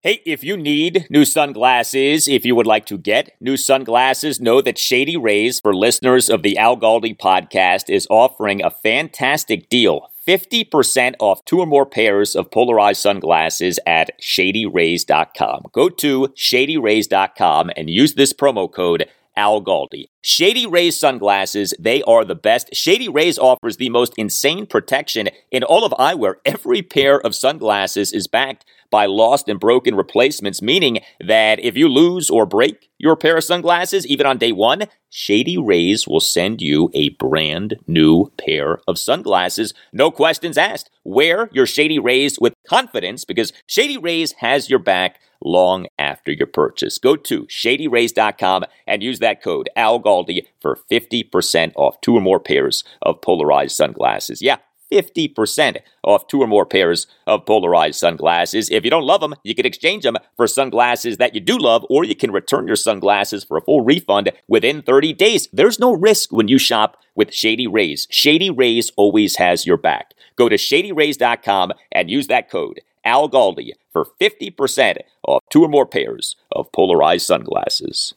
Hey, if you need new sunglasses, if you would like to get new sunglasses, know that Shady Rays, for listeners of the Al Galdi podcast, is offering a fantastic deal. 50% off two or more pairs of polarized sunglasses at shadyrays.com. Go to shadyrays.com and use this promo code Al Galdi. Shady Rays sunglasses, they are the best. Shady Rays offers the most insane protection in all of eyewear. Every pair of sunglasses is backed by lost and broken replacements, meaning that if you lose or break your pair of sunglasses, even on day one, Shady Rays will send you a brand new pair of sunglasses. No questions asked. Wear your Shady Rays with confidence because Shady Rays has your back long after your purchase. Go to shadyrays.com and use that code ALGALDI for 50% off two or more pairs of polarized sunglasses. Yeah, 50% off two or more pairs of polarized sunglasses. If you don't love them, you can exchange them for sunglasses that you do love, or you can return your sunglasses for a full refund within 30 days. There's no risk when you shop with Shady Rays. Shady Rays always has your back. Go to shadyrays.com and use that code Al Galdi for 50% off two or more pairs of polarized sunglasses.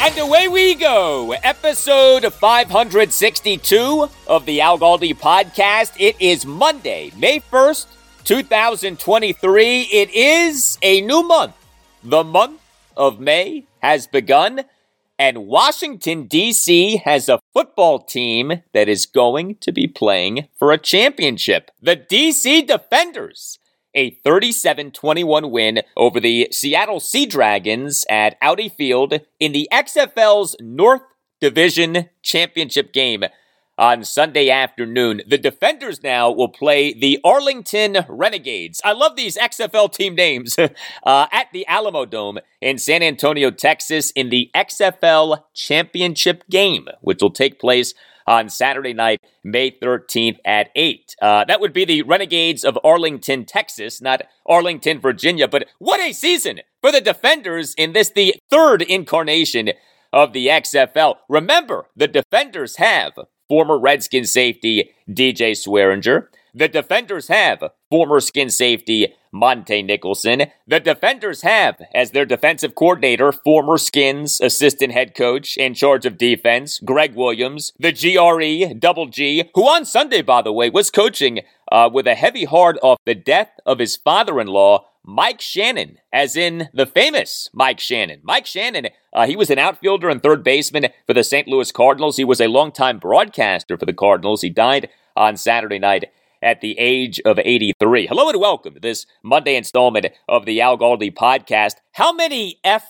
And away we go. Episode 562 of the Al Galdi podcast. It is Monday, May 1st, 2023. It is a new month. The month of May has begun, and Washington, D.C. has a football team that is going to be playing for a championship. The D.C. Defenders a 37 21 win over the Seattle Sea Dragons at Audi Field in the XFL's North Division Championship game on Sunday afternoon. The Defenders now will play the Arlington Renegades. I love these XFL team names uh, at the Alamodome in San Antonio, Texas, in the XFL Championship game, which will take place on Saturday night, May 13th at 8. Uh, that would be the Renegades of Arlington, Texas, not Arlington, Virginia. But what a season for the Defenders in this, the third incarnation of the XFL. Remember, the Defenders have former Redskin safety DJ Swearinger. The defenders have former skin safety Montae Nicholson. The defenders have, as their defensive coordinator, former skins assistant head coach in charge of defense, Greg Williams. The GRE, Double G, who on Sunday, by the way, was coaching uh, with a heavy heart off the death of his father in law. Mike Shannon, as in the famous Mike Shannon. Mike Shannon, uh, he was an outfielder and third baseman for the St. Louis Cardinals. He was a longtime broadcaster for the Cardinals. He died on Saturday night at the age of 83. Hello and welcome to this Monday installment of the Al Galdi podcast. How many F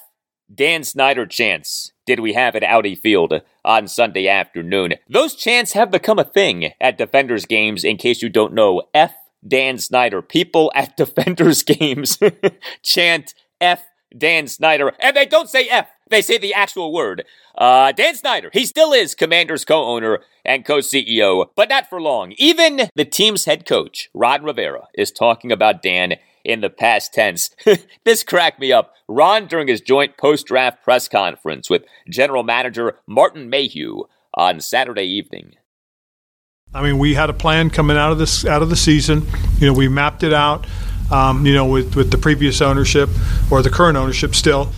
Dan Snyder chants did we have at Audi Field on Sunday afternoon? Those chants have become a thing at Defenders games, in case you don't know. F Dan Snyder. People at Defenders games chant F Dan Snyder, and they don't say F. They say the actual word. Uh, Dan Snyder, he still is Commanders co owner and co CEO, but not for long. Even the team's head coach, Ron Rivera, is talking about Dan in the past tense. this cracked me up. Ron, during his joint post draft press conference with general manager Martin Mayhew on Saturday evening. I mean, we had a plan coming out of this out of the season. You know, we mapped it out. Um, you know, with with the previous ownership or the current ownership still.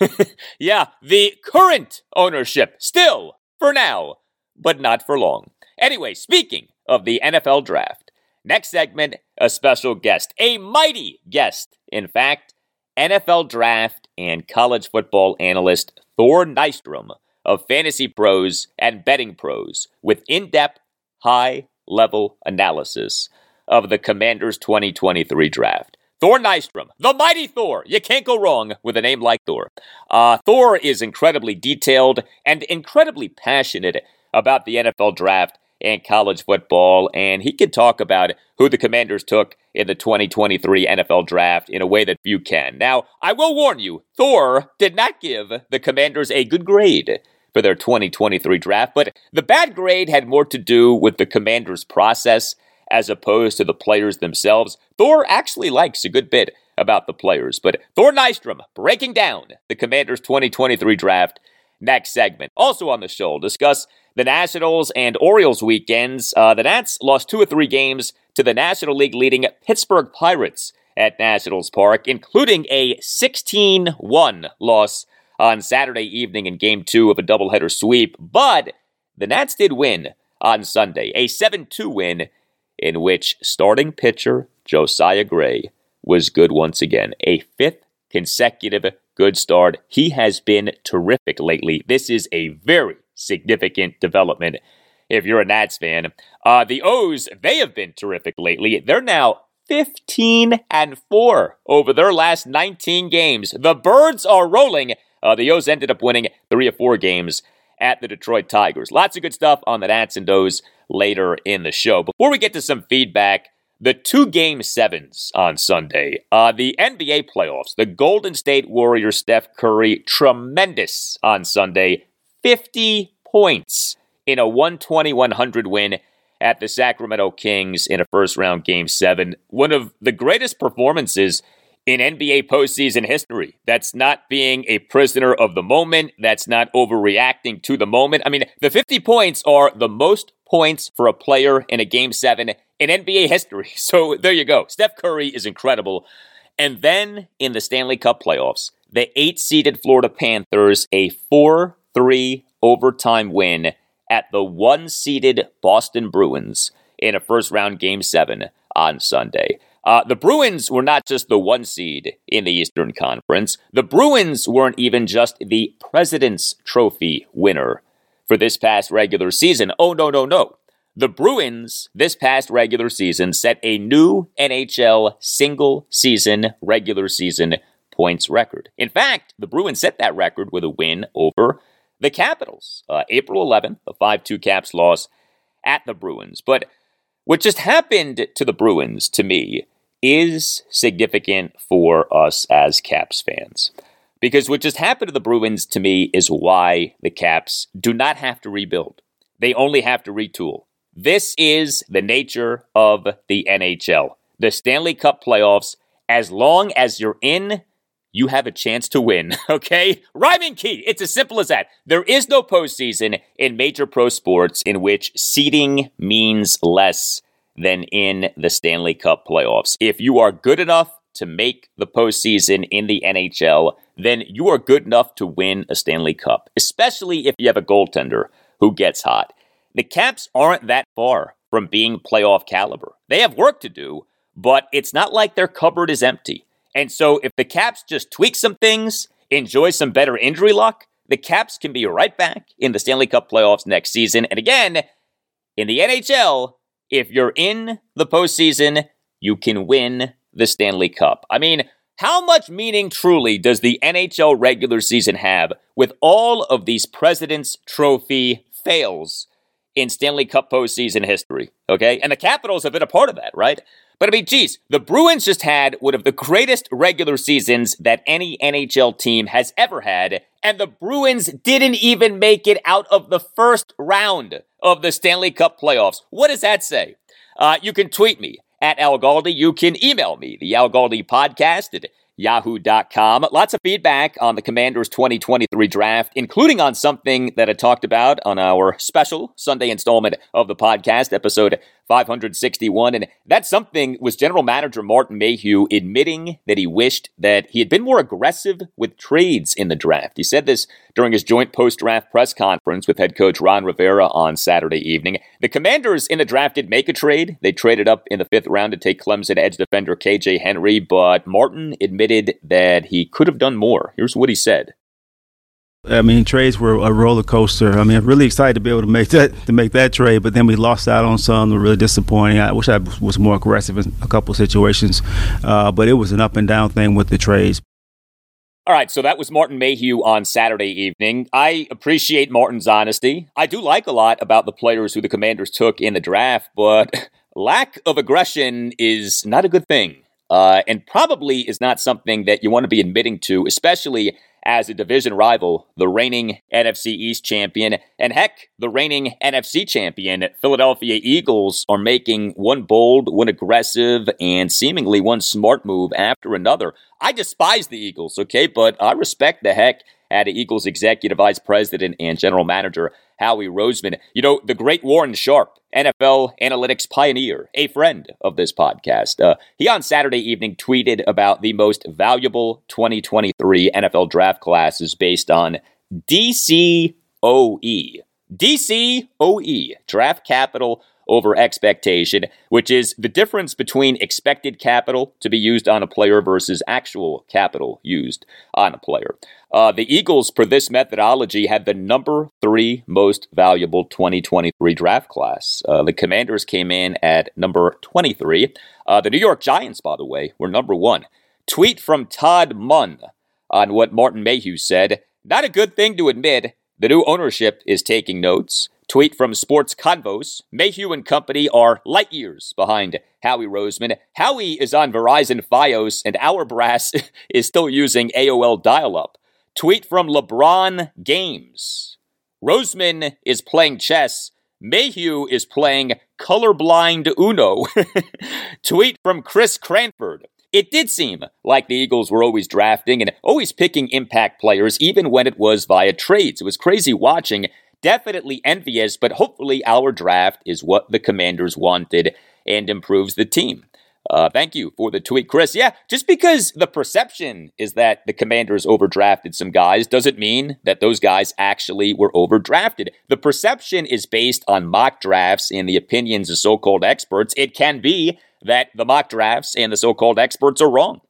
yeah, the current ownership still for now, but not for long. Anyway, speaking of the NFL draft, next segment, a special guest, a mighty guest, in fact, NFL draft and college football analyst Thor Nystrom of Fantasy Pros and Betting Pros with in depth, high level analysis of the Commanders 2023 draft. Thor Nystrom, the mighty Thor. You can't go wrong with a name like Thor. Uh, Thor is incredibly detailed and incredibly passionate about the NFL draft and college football, and he can talk about who the Commanders took in the 2023 NFL draft in a way that few can. Now, I will warn you, Thor did not give the Commanders a good grade for their 2023 draft, but the bad grade had more to do with the Commanders' process as opposed to the players themselves. Thor actually likes a good bit about the players. But Thor Nystrom breaking down the Commanders 2023 draft next segment. Also on the show, discuss the Nationals and Orioles weekends. Uh, the Nats lost two or three games to the National League leading Pittsburgh Pirates at Nationals Park, including a 16 1 loss on Saturday evening in game two of a doubleheader sweep. But the Nats did win on Sunday, a 7 2 win in which starting pitcher Josiah Gray was good once again. A fifth consecutive good start. He has been terrific lately. This is a very significant development if you're a Nats fan. Uh, the O's, they have been terrific lately. They're now 15 and 4 over their last 19 games. The Birds are rolling. Uh, the O's ended up winning three or four games at the Detroit Tigers. Lots of good stuff on the Nats and O's later in the show. Before we get to some feedback, the two game sevens on Sunday, uh, the NBA playoffs, the Golden State Warriors, Steph Curry, tremendous on Sunday, 50 points in a 120 100 win at the Sacramento Kings in a first round game seven. One of the greatest performances in NBA postseason history. That's not being a prisoner of the moment. That's not overreacting to the moment. I mean, the 50 points are the most points for a player in a game seven in NBA history. So there you go. Steph Curry is incredible. And then in the Stanley Cup playoffs, the eight seeded Florida Panthers, a 4 3 overtime win at the one seeded Boston Bruins in a first round game seven on Sunday. Uh, the Bruins were not just the one seed in the Eastern Conference. The Bruins weren't even just the President's Trophy winner for this past regular season. Oh, no, no, no. The Bruins, this past regular season, set a new NHL single season regular season points record. In fact, the Bruins set that record with a win over the Capitals. Uh, April 11th, a 5 2 Caps loss at the Bruins. But what just happened to the Bruins, to me, is significant for us as Caps fans. Because what just happened to the Bruins to me is why the Caps do not have to rebuild. They only have to retool. This is the nature of the NHL. The Stanley Cup playoffs, as long as you're in, you have a chance to win, okay? Rhyming key. It's as simple as that. There is no postseason in major pro sports in which seeding means less than in the Stanley Cup playoffs. If you are good enough to make the postseason in the NHL, then you are good enough to win a Stanley Cup, especially if you have a goaltender who gets hot. The Caps aren't that far from being playoff caliber. They have work to do, but it's not like their cupboard is empty. And so if the Caps just tweak some things, enjoy some better injury luck, the Caps can be right back in the Stanley Cup playoffs next season. And again, in the NHL, if you're in the postseason, you can win the Stanley Cup. I mean, how much meaning truly does the NHL regular season have with all of these President's Trophy fails in Stanley Cup postseason history? Okay. And the Capitals have been a part of that, right? But I mean, geez, the Bruins just had one of the greatest regular seasons that any NHL team has ever had, and the Bruins didn't even make it out of the first round of the Stanley Cup playoffs. What does that say? Uh, you can tweet me at Al Galdi. You can email me, the Al Galdi podcast at yahoo.com. Lots of feedback on the Commanders 2023 draft, including on something that I talked about on our special Sunday installment of the podcast, episode 561. And that's something was General Manager Martin Mayhew admitting that he wished that he had been more aggressive with trades in the draft. He said this during his joint post draft press conference with head coach Ron Rivera on Saturday evening. The Commanders in the draft did make a trade. They traded up in the fifth round to take Clemson edge defender KJ Henry, but Martin admitted that he could have done more. Here's what he said. I mean, trades were a roller coaster. I mean, I'm really excited to be able to make that to make that trade, but then we lost out on some. Were really disappointing. I wish I was more aggressive in a couple situations, uh, but it was an up and down thing with the trades. All right, so that was Martin Mayhew on Saturday evening. I appreciate Martin's honesty. I do like a lot about the players who the Commanders took in the draft, but lack of aggression is not a good thing, uh, and probably is not something that you want to be admitting to, especially as a division rival, the reigning NFC East champion, and heck, the reigning NFC champion, Philadelphia Eagles, are making one bold, one aggressive, and seemingly one smart move after another. I despise the Eagles, okay, but I respect the heck at Eagles executive vice president and general manager Howie Roseman. You know, the great Warren Sharp, NFL analytics pioneer, a friend of this podcast. Uh, he on Saturday evening tweeted about the most valuable 2023 NFL draft classes based on DCOE. DCOE, draft capital over expectation, which is the difference between expected capital to be used on a player versus actual capital used on a player. Uh, the Eagles, per this methodology, had the number three most valuable 2023 draft class. Uh, the Commanders came in at number 23. Uh, the New York Giants, by the way, were number one. Tweet from Todd Munn on what Martin Mayhew said. Not a good thing to admit. The new ownership is taking notes. Tweet from Sports Convos. Mayhew and company are light years behind Howie Roseman. Howie is on Verizon Fios, and our brass is still using AOL dial up. Tweet from LeBron Games. Roseman is playing chess. Mayhew is playing colorblind Uno. Tweet from Chris Cranford. It did seem like the Eagles were always drafting and always picking impact players, even when it was via trades. It was crazy watching definitely envious, but hopefully our draft is what the commanders wanted and improves the team. Uh, thank you for the tweet, Chris. Yeah, just because the perception is that the commanders overdrafted some guys doesn't mean that those guys actually were overdrafted. The perception is based on mock drafts and the opinions of so called experts. It can be that the mock drafts and the so called experts are wrong.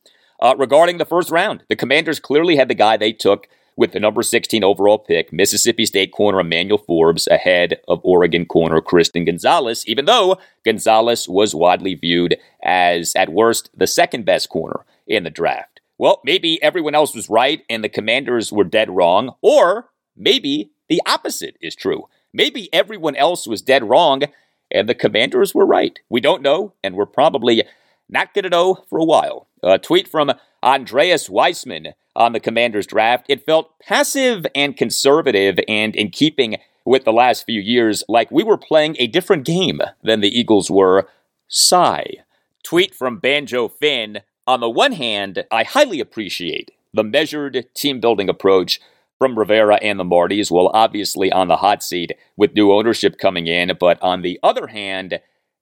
Uh, regarding the first round, the commanders clearly had the guy they took with the number 16 overall pick, Mississippi State corner Emmanuel Forbes ahead of Oregon corner Christian Gonzalez, even though Gonzalez was widely viewed as, at worst, the second best corner in the draft. Well, maybe everyone else was right and the commanders were dead wrong, or maybe the opposite is true. Maybe everyone else was dead wrong and the commanders were right. We don't know, and we're probably not going to know for a while. A tweet from Andreas Weissman on the Commanders draft. It felt passive and conservative and in keeping with the last few years, like we were playing a different game than the Eagles were. Sigh. Tweet from Banjo Finn. On the one hand, I highly appreciate the measured team building approach from Rivera and the Martys. Well, obviously on the hot seat with new ownership coming in, but on the other hand,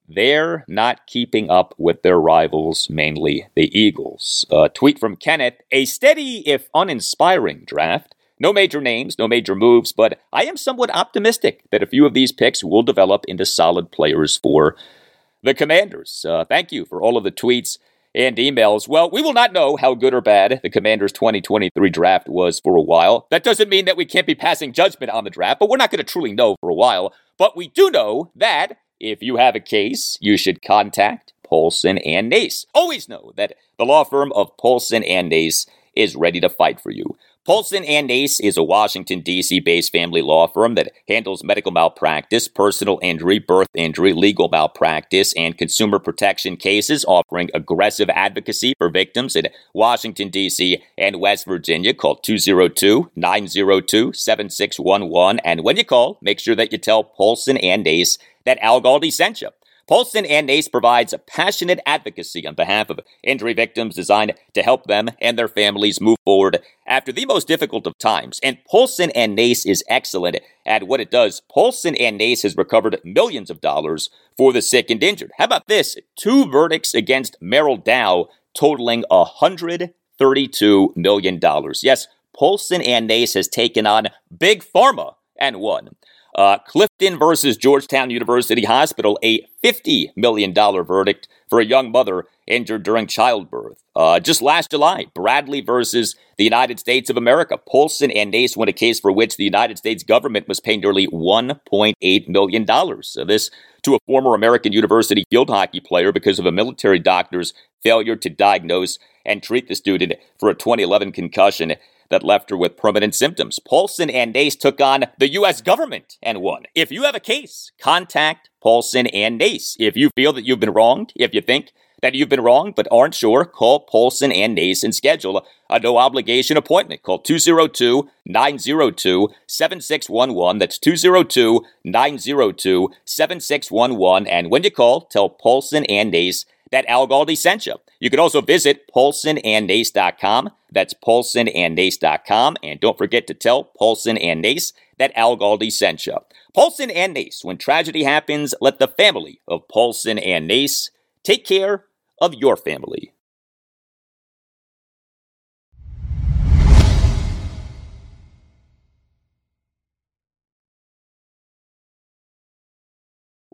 they're not keeping up with their rivals, mainly the Eagles. A tweet from Kenneth A steady, if uninspiring, draft. No major names, no major moves, but I am somewhat optimistic that a few of these picks will develop into solid players for the Commanders. Uh, thank you for all of the tweets and emails. Well, we will not know how good or bad the Commanders 2023 draft was for a while. That doesn't mean that we can't be passing judgment on the draft, but we're not going to truly know for a while. But we do know that if you have a case, you should contact Paulson and Nace. Always know that the law firm of Paulson and Nace is ready to fight for you. Paulson and Nace is a Washington, D.C. based family law firm that handles medical malpractice, personal injury, birth injury, legal malpractice, and consumer protection cases, offering aggressive advocacy for victims in Washington, D.C. and West Virginia. Call 202 902 7611. And when you call, make sure that you tell Paulson and Nace that Al Galdi sent you. Paulson and Nace provides passionate advocacy on behalf of injury victims designed to help them and their families move forward after the most difficult of times. And Paulson and Nace is excellent at what it does. Paulson and Nace has recovered millions of dollars for the sick and injured. How about this? Two verdicts against Merrell Dow totaling $132 million. Yes, Paulson and Nace has taken on Big Pharma and won. Uh, Clifton versus Georgetown University Hospital, a $50 million verdict for a young mother injured during childbirth. Uh, just last July, Bradley versus the United States of America. Paulson and Nace won a case for which the United States government was pay nearly $1.8 million. So this to a former American University field hockey player because of a military doctor's failure to diagnose and treat the student for a 2011 concussion that left her with permanent symptoms. Paulson and Nace took on the U.S. government and won. If you have a case, contact Paulson and Nace. If you feel that you've been wronged, if you think that you've been wrong but aren't sure, call Paulson and Nace and schedule a no obligation appointment. Call 202 902 7611. That's 202 902 7611. And when you call, tell Paulson and Nace that Al Galdi sent you. You can also visit paulsonandnace.com. That's paulsonandnace.com. And don't forget to tell Paulson and Nace that Al Galdi sent you. Paulson and Nace, when tragedy happens, let the family of Paulson and Nace take care of your family.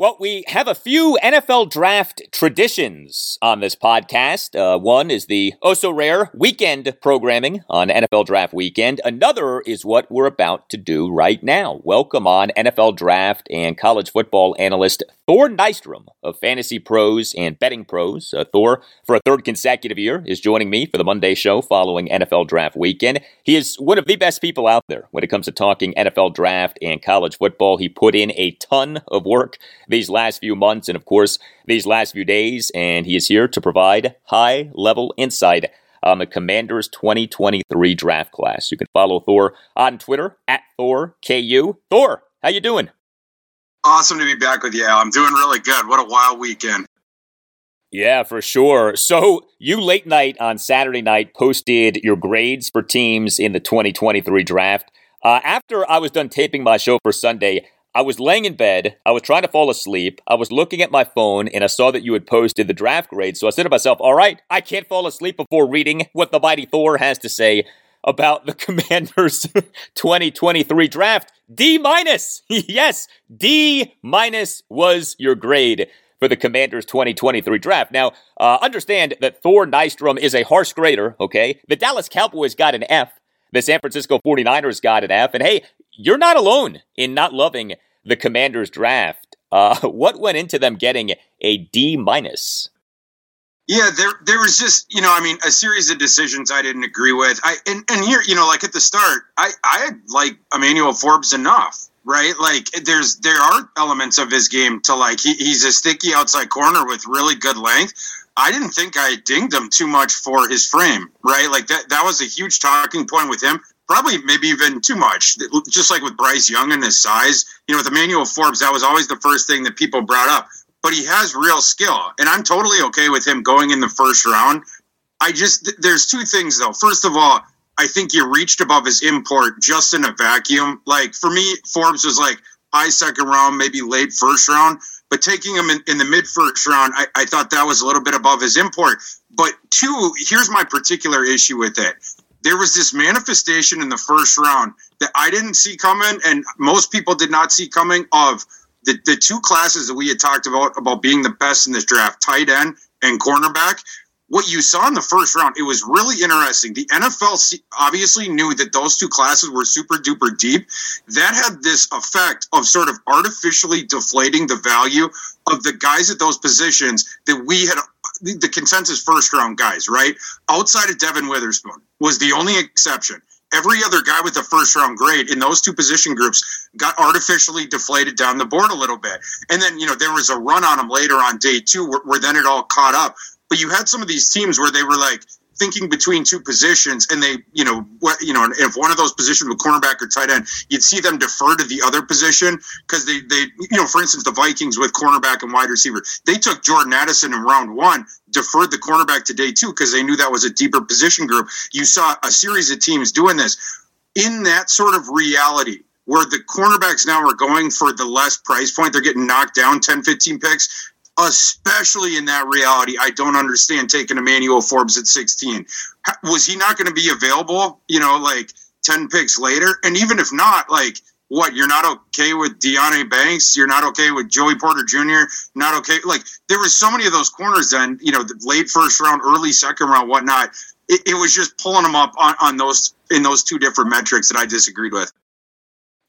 Well, we have a few NFL draft traditions on this podcast. Uh, one is the oh so rare weekend programming on NFL Draft Weekend. Another is what we're about to do right now. Welcome on NFL Draft and college football analyst Thor Nystrom of Fantasy Pros and Betting Pros. Uh, Thor, for a third consecutive year, is joining me for the Monday show following NFL Draft Weekend. He is one of the best people out there when it comes to talking NFL Draft and college football. He put in a ton of work these last few months and, of course, these last few days. And he is here to provide high level insight on the Commanders 2023 draft class. You can follow Thor on Twitter at ThorKU. Thor, how you doing? Awesome to be back with you, Al. I'm doing really good. What a wild weekend. Yeah, for sure. So, you late night on Saturday night posted your grades for teams in the 2023 draft. Uh, after I was done taping my show for Sunday, I was laying in bed. I was trying to fall asleep. I was looking at my phone and I saw that you had posted the draft grade. So I said to myself, all right, I can't fall asleep before reading what the mighty Thor has to say about the Commanders 2023 draft. D minus. yes, D minus was your grade for the Commanders 2023 draft. Now, uh, understand that Thor Nystrom is a harsh grader, okay? The Dallas Cowboys got an F. The San Francisco 49ers got an F. And hey, you're not alone in not loving the Commanders draft. Uh, what went into them getting a D minus? Yeah, there there was just you know I mean a series of decisions I didn't agree with. I and, and here you know like at the start I I like Emmanuel Forbes enough right like there's there are elements of his game to like he, he's a sticky outside corner with really good length. I didn't think I dinged him too much for his frame right like that that was a huge talking point with him probably maybe even too much. Just like with Bryce Young and his size, you know, with Emmanuel Forbes, that was always the first thing that people brought up. But he has real skill, and I'm totally okay with him going in the first round. I just there's two things though. First of all, I think you reached above his import just in a vacuum. Like for me, Forbes was like high second round, maybe late first round. But taking him in, in the mid first round, I, I thought that was a little bit above his import. But two, here's my particular issue with it there was this manifestation in the first round that I didn't see coming, and most people did not see coming of the, the two classes that we had talked about about being the best in this draft, tight end and cornerback. What you saw in the first round, it was really interesting. The NFL obviously knew that those two classes were super duper deep. That had this effect of sort of artificially deflating the value of the guys at those positions that we had the consensus first round guys, right? Outside of Devon Witherspoon was the only exception. Every other guy with a first round grade in those two position groups got artificially deflated down the board a little bit. And then, you know, there was a run on them later on day two where, where then it all caught up. But you had some of these teams where they were like, thinking between two positions and they, you know, what, you know, if one of those positions with cornerback or tight end, you'd see them defer to the other position because they, they, you know, for instance, the Vikings with cornerback and wide receiver, they took Jordan Addison in round one, deferred the cornerback to day two because they knew that was a deeper position group. You saw a series of teams doing this in that sort of reality where the cornerbacks now are going for the less price point. They're getting knocked down 10, 15 picks especially in that reality. I don't understand taking Emmanuel Forbes at 16. Was he not going to be available, you know, like 10 picks later? And even if not, like, what, you're not okay with Deonte Banks? You're not okay with Joey Porter Jr.? Not okay? Like, there was so many of those corners then, you know, the late first round, early second round, whatnot. It, it was just pulling them up on, on those in those two different metrics that I disagreed with.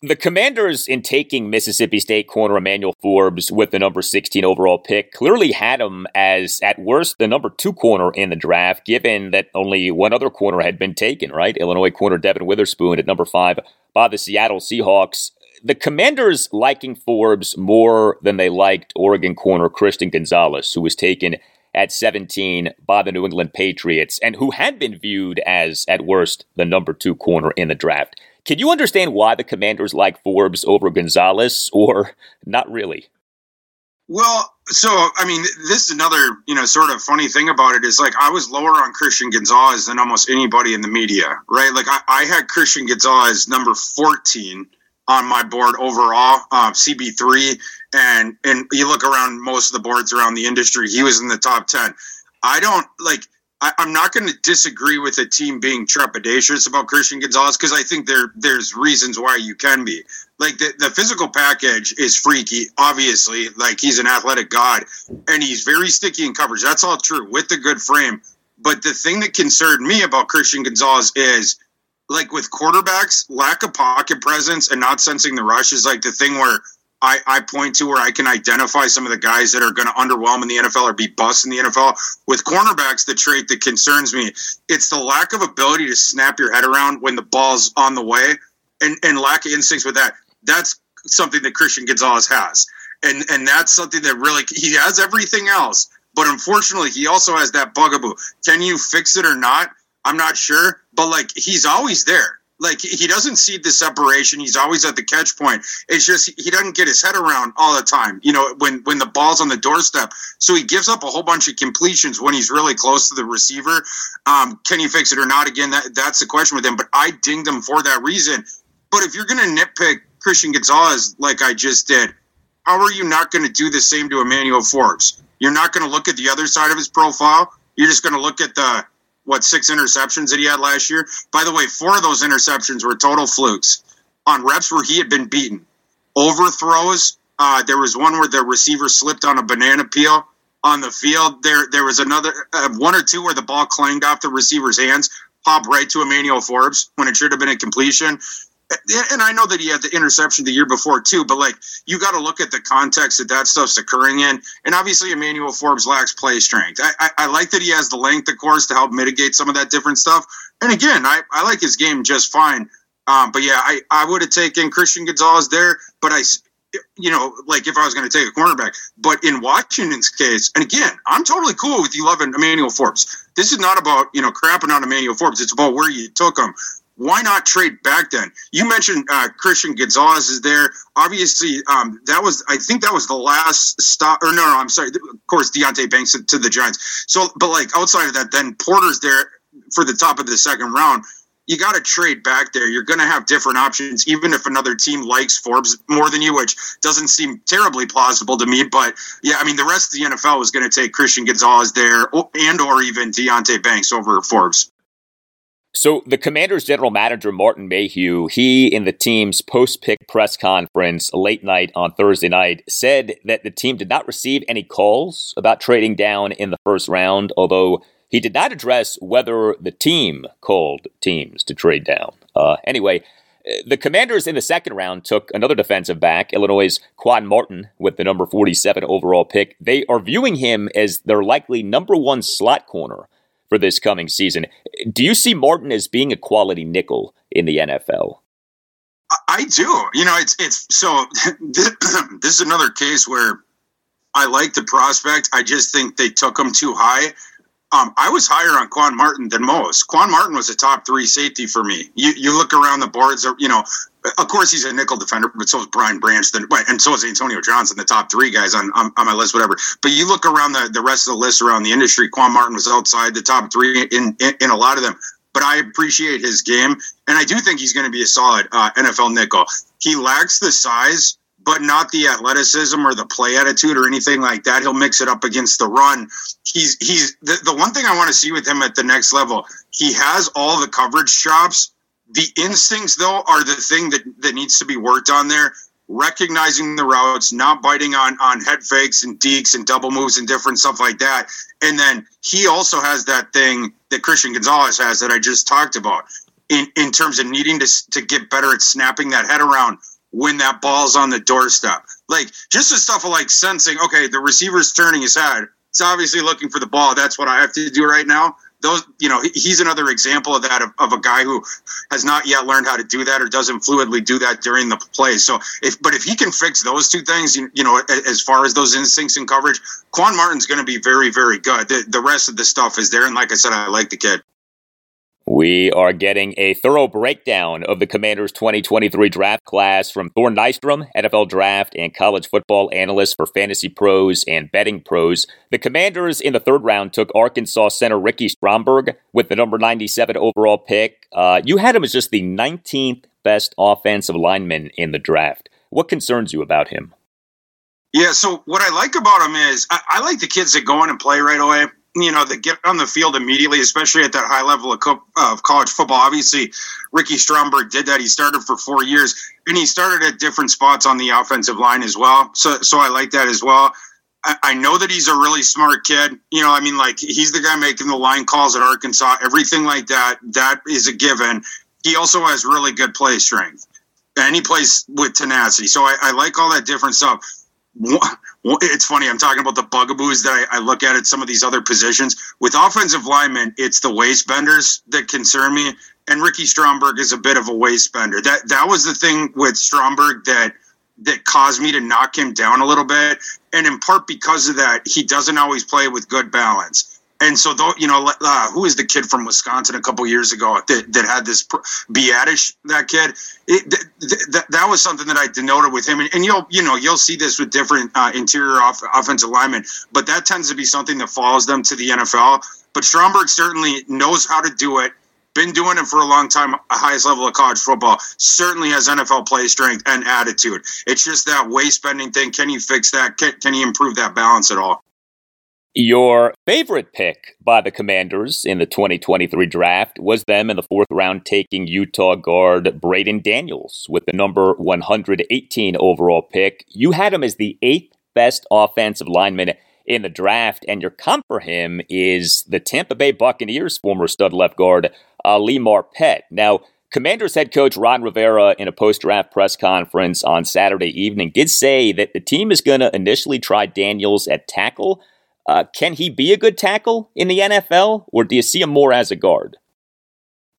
The Commanders, in taking Mississippi State corner Emmanuel Forbes with the number 16 overall pick, clearly had him as, at worst, the number two corner in the draft, given that only one other corner had been taken, right? Illinois corner Devon Witherspoon at number five by the Seattle Seahawks. The Commanders liking Forbes more than they liked Oregon corner Christian Gonzalez, who was taken at 17 by the New England Patriots, and who had been viewed as, at worst, the number two corner in the draft. Can you understand why the commanders like Forbes over Gonzalez, or not really? Well, so I mean, this is another you know sort of funny thing about it is like I was lower on Christian Gonzalez than almost anybody in the media, right? Like I, I had Christian Gonzalez number fourteen on my board overall, uh, CB three, and and you look around most of the boards around the industry, he was in the top ten. I don't like. I, am not going to disagree with a team being trepidatious about Christian Gonzalez because I think there there's reasons why you can be. Like the, the physical package is freaky, obviously. Like he's an athletic god and he's very sticky in coverage. That's all true with the good frame. But the thing that concerned me about Christian Gonzalez is like with quarterbacks, lack of pocket presence and not sensing the rush is like the thing where I, I point to where I can identify some of the guys that are going to underwhelm in the NFL or be bust in the NFL. With cornerbacks, the trait that concerns me, it's the lack of ability to snap your head around when the ball's on the way and, and lack of instincts with that. That's something that Christian Gonzalez has. And and that's something that really he has everything else, but unfortunately he also has that bugaboo. Can you fix it or not? I'm not sure, but like he's always there like he doesn't see the separation. He's always at the catch point. It's just he doesn't get his head around all the time. You know, when when the ball's on the doorstep, so he gives up a whole bunch of completions when he's really close to the receiver. Um, can you fix it or not? Again, that, that's the question with him. But I dinged him for that reason. But if you're going to nitpick Christian Gonzalez like I just did, how are you not going to do the same to Emmanuel Forbes? You're not going to look at the other side of his profile. You're just going to look at the what six interceptions that he had last year. By the way, four of those interceptions were total flukes on reps where he had been beaten. Overthrows. Uh, there was one where the receiver slipped on a banana peel on the field. There, there was another uh, one or two where the ball clanged off the receiver's hands, popped right to Emmanuel Forbes when it should have been a completion and I know that he had the interception the year before too, but like you got to look at the context that that stuff's occurring in. And obviously, Emmanuel Forbes lacks play strength. I, I, I, like that he has the length, of course, to help mitigate some of that different stuff. And again, I, I like his game just fine. Um, but yeah, I, I would have taken Christian Gonzalez there, but I, you know, like if I was going to take a cornerback. But in Washington's case, and again, I'm totally cool with you loving Emmanuel Forbes. This is not about, you know, crapping on Emmanuel Forbes. It's about where you took him why not trade back then? You mentioned uh, Christian Gonzalez is there. Obviously, um, that was I think that was the last stop. Or no, no, I'm sorry. Of course, Deonte Banks to the Giants. So, but like outside of that, then Porter's there for the top of the second round. You got to trade back there. You're going to have different options, even if another team likes Forbes more than you, which doesn't seem terribly plausible to me. But yeah, I mean, the rest of the NFL is going to take Christian Gonzalez there, and or even Deonte Banks over Forbes. So the Commanders general manager Martin Mayhew, he in the team's post-pick press conference late night on Thursday night said that the team did not receive any calls about trading down in the first round, although he did not address whether the team called teams to trade down. Uh, anyway, the Commanders in the second round took another defensive back, Illinois' Quan Martin, with the number 47 overall pick. They are viewing him as their likely number one slot corner for this coming season. Do you see Martin as being a quality nickel in the NFL? I do. You know, it's it's so this, is another case where I like the prospect. I just think they took him too high. Um, I was higher on Quan Martin than most. Quan Martin was a top three safety for me. You, you look around the boards, you know, of course he's a nickel defender, but so is Brian Branch, then, and so is Antonio Johnson, the top three guys on, on, on, my list, whatever. But you look around the, the rest of the list around the industry, Quan Martin was outside the top three in, in, in a lot of them. But I appreciate his game, and I do think he's going to be a solid uh, NFL nickel. He lacks the size but not the athleticism or the play attitude or anything like that. He'll mix it up against the run. He's he's the, the one thing I want to see with him at the next level. He has all the coverage chops. The instincts though are the thing that that needs to be worked on there. Recognizing the routes, not biting on on head fakes and deeks and double moves and different stuff like that. And then he also has that thing that Christian Gonzalez has that I just talked about in in terms of needing to to get better at snapping that head around when that ball's on the doorstep. Like just the stuff of like sensing, okay, the receiver's turning his head. It's obviously looking for the ball. That's what I have to do right now. Those, you know, he's another example of that of, of, a guy who has not yet learned how to do that or doesn't fluidly do that during the play. So if, but if he can fix those two things, you, you know, as far as those instincts and coverage, Quan Martin's going to be very, very good. The, the rest of the stuff is there, and like I said, I like the kid. We are getting a thorough breakdown of the Commanders 2023 draft class from Thor Nystrom, NFL draft and college football analyst for Fantasy Pros and Betting Pros. The Commanders in the third round took Arkansas center Ricky Stromberg with the number 97 overall pick. Uh, you had him as just the 19th best offensive lineman in the draft. What concerns you about him? Yeah, so what I like about him is I, I like the kids that go in and play right away you know, that get on the field immediately, especially at that high level of, co- of college football. Obviously, Ricky Stromberg did that. He started for four years, and he started at different spots on the offensive line as well. So, so I like that as well. I, I know that he's a really smart kid. You know, I mean, like he's the guy making the line calls at Arkansas, everything like that. That is a given. He also has really good play strength, and he plays with tenacity. So I, I like all that different stuff it's funny. I'm talking about the bugaboos that I, I, look at at some of these other positions. With offensive linemen, it's the waist benders that concern me. And Ricky Stromberg is a bit of a waist bender. That that was the thing with Stromberg that that caused me to knock him down a little bit. And in part because of that, he doesn't always play with good balance. And so, though, you know, uh, who is the kid from Wisconsin a couple years ago that, that had this Biadasz? That kid, it, th- th- that was something that I denoted with him. And, and, you'll, you know, you'll see this with different uh, interior off- offensive linemen, but that tends to be something that follows them to the NFL. But Stromberg certainly knows how to do it. Been doing it for a long time, highest level of college football. Certainly has NFL play strength and attitude. It's just that waist bending thing. Can you fix that? Can, can he improve that balance at all? Your favorite pick by the Commanders in the 2023 draft was them in the fourth round taking Utah guard Braeden Daniels with the number 118 overall pick. You had him as the eighth best offensive lineman in the draft, and your comp for him is the Tampa Bay Buccaneers former stud left guard uh, Ali Marpet. Now, Commanders head coach Ron Rivera, in a post draft press conference on Saturday evening, did say that the team is going to initially try Daniels at tackle uh, can he be a good tackle in the NFL, or do you see him more as a guard?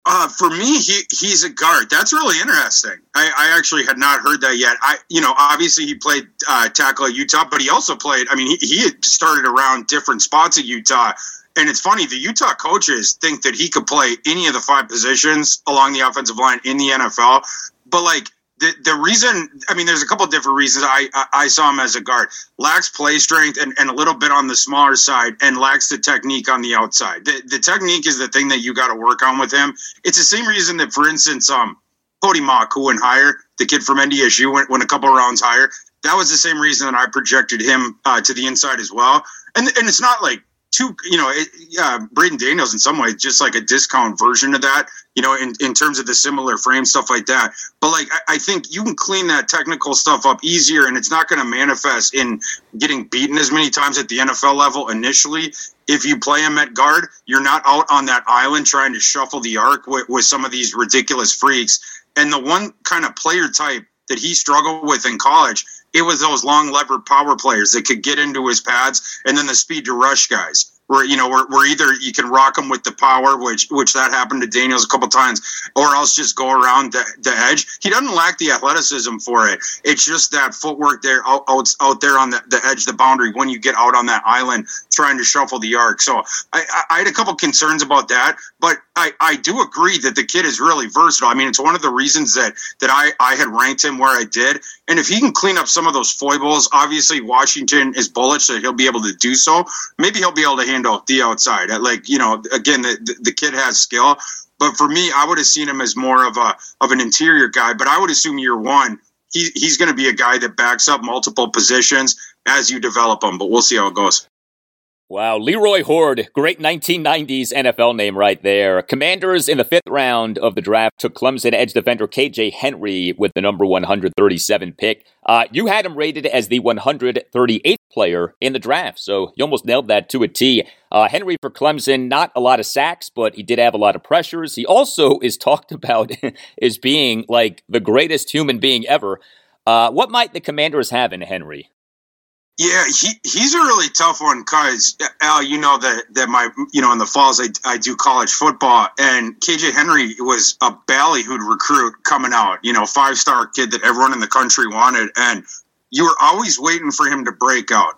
Uh, for me, he he's a guard. That's really interesting. I, I, actually had not heard that yet. I, you know, obviously he played uh, tackle at Utah, but he also played. I mean, he, he had started around different spots at Utah. And it's funny, the Utah coaches think that he could play any of the five positions along the offensive line in the NFL. But like the, the reason, I mean, there's a couple different reasons I, I, I saw him as a guard. Lacks play strength and, and a little bit on the smaller side, and lacks the technique on the outside. The, the technique is the thing that you got to work on with him. It's the same reason that, for instance, um, Cody Mauch, who went higher, the kid from NDSU went, went a couple rounds higher. That was the same reason that I projected him uh, to the inside as well. And and it's not like too, you know, it, Braeden Daniels in some ways just like a discount version of that, you know, in, in terms of the similar frame stuff like that. But like, I, I think you can clean that technical stuff up easier, and it's not going to manifest in getting beaten as many times at the NFL level initially. If you play him at guard, you're not out on that island trying to shuffle the arc with, with some of these ridiculous freaks. And the one kind of player type that he struggled with in college it was those long levered power players that could get into his pads and then the speed to rush guys where you know where, where either you can rock them with the power which which that happened to daniels a couple times or else just go around the, the edge. He doesn't lack the athleticism for it. It's just that footwork there out, out, out there on the, the edge the boundary when you get out on that island trying to shuffle the arc. So i, I had a couple concerns about that but I, I do agree that the kid is really versatile. I mean it's one of the reasons that that i i had ranked him where i did. And if he can clean up some of those foibles, obviously Washington is bullish that he'll be able to do so. Maybe he'll be able to handle the outside. Like you know, again, the, the kid has skill. But for me, I would have seen him as more of a of an interior guy. But I would assume year one, he, he's going to be a guy that backs up multiple positions as you develop him. But we'll see how it goes. Wow, Leroy Hoard, great 1990s NFL name right there. Commanders in the fifth round of the draft took Clemson edge defender KJ Henry with the number 137 pick. Uh, you had him rated as the 138th player in the draft, so you almost nailed that to a T. Uh, Henry for Clemson, not a lot of sacks, but he did have a lot of pressures. He also is talked about as being like the greatest human being ever. Uh, what might the Commanders have in Henry? Yeah, he, he's a really tough one because Al, you know that that my you know in the falls I, I do college football and KJ Henry was a ballyhooed recruit coming out, you know, five star kid that everyone in the country wanted, and you were always waiting for him to break out,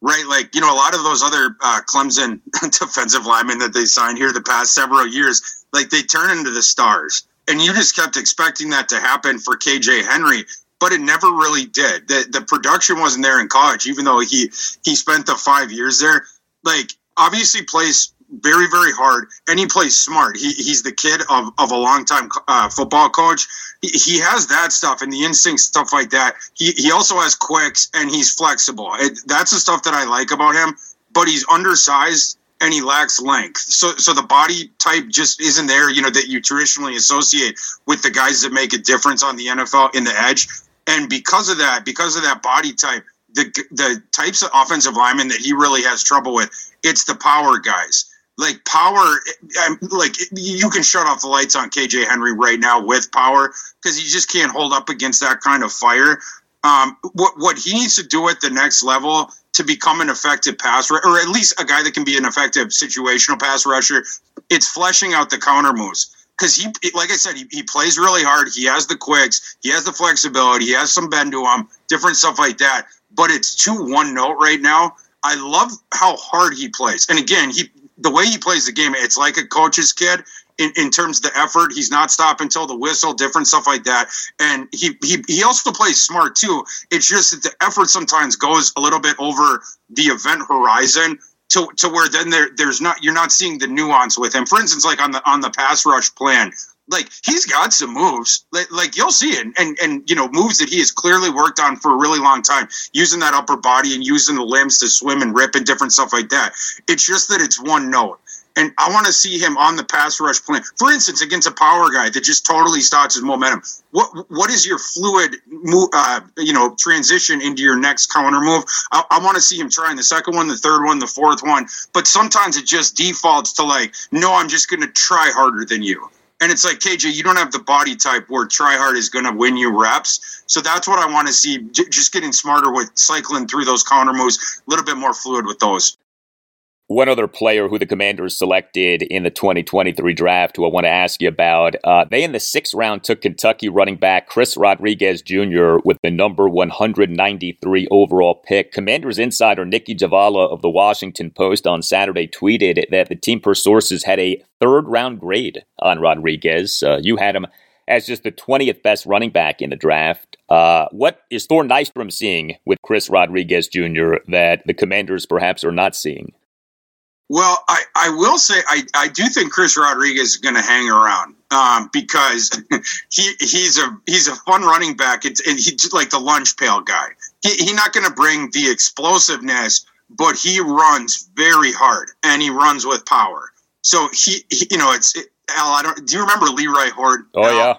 right? Like you know, a lot of those other uh, Clemson defensive linemen that they signed here the past several years, like they turn into the stars, and you just kept expecting that to happen for KJ Henry but it never really did. The the production wasn't there in college, even though he he spent the five years there. Like obviously plays very very hard and he plays smart. He, he's the kid of, of a long time uh, football coach. He, has that stuff and the instinct stuff like that. He he also has quicks and he's flexible. It, that's the stuff that I like about him. But he's undersized and he lacks length. So so the body type just isn't there, you know, that you traditionally associate with the guys that make a difference on the NFL in the edge. And because of that, because of that body type, the the types of offensive linemen that he really has trouble with, it's the power guys. Like power, like you can shut off the lights on KJ Henry right now with power because he just can't hold up against that kind of fire. Um, what what he needs to do at the next level to become an effective pass or at least a guy that can be an effective situational pass rusher, it's fleshing out the counter moves because he, like I said, he, he plays really hard. He has the quicks, he has the flexibility, he has some bend to him, different stuff like that. But it's too one note right now. I love how hard he plays, and again, he the way he plays the game, it's like a coach's kid. In, in terms of the effort, he's not stopping until the whistle, different stuff like that. And he, he he also plays smart too. It's just that the effort sometimes goes a little bit over the event horizon to, to where then there there's not you're not seeing the nuance with him. For instance, like on the on the pass rush plan, like he's got some moves, like, like you'll see it, and and you know moves that he has clearly worked on for a really long time, using that upper body and using the limbs to swim and rip and different stuff like that. It's just that it's one note. And I want to see him on the pass rush plan. For instance, against a power guy that just totally stops his momentum. What what is your fluid move, uh, you know, transition into your next counter move? I, I want to see him trying the second one, the third one, the fourth one. But sometimes it just defaults to like, no, I'm just going to try harder than you. And it's like KJ, you don't have the body type where try hard is going to win you reps. So that's what I want to see. J- just getting smarter with cycling through those counter moves, a little bit more fluid with those. One other player who the Commanders selected in the 2023 draft, who I want to ask you about, uh, they in the sixth round took Kentucky running back Chris Rodriguez Jr. with the number 193 overall pick. Commanders insider Nicki Jhabvala of the Washington Post on Saturday tweeted that the team per sources had a third round grade on Rodriguez. Uh, you had him as just the 20th best running back in the draft. Uh, what is Thor Nystrom seeing with Chris Rodriguez Jr. that the Commanders perhaps are not seeing? Well, I, I will say I, I do think Chris Rodriguez is going to hang around um, because he he's a he's a fun running back. It's and he's like the lunch pail guy. He, he's not going to bring the explosiveness, but he runs very hard and he runs with power. So he, he you know it's it, Al. I don't. Do you remember Leroy Hoard? Oh Al? yeah.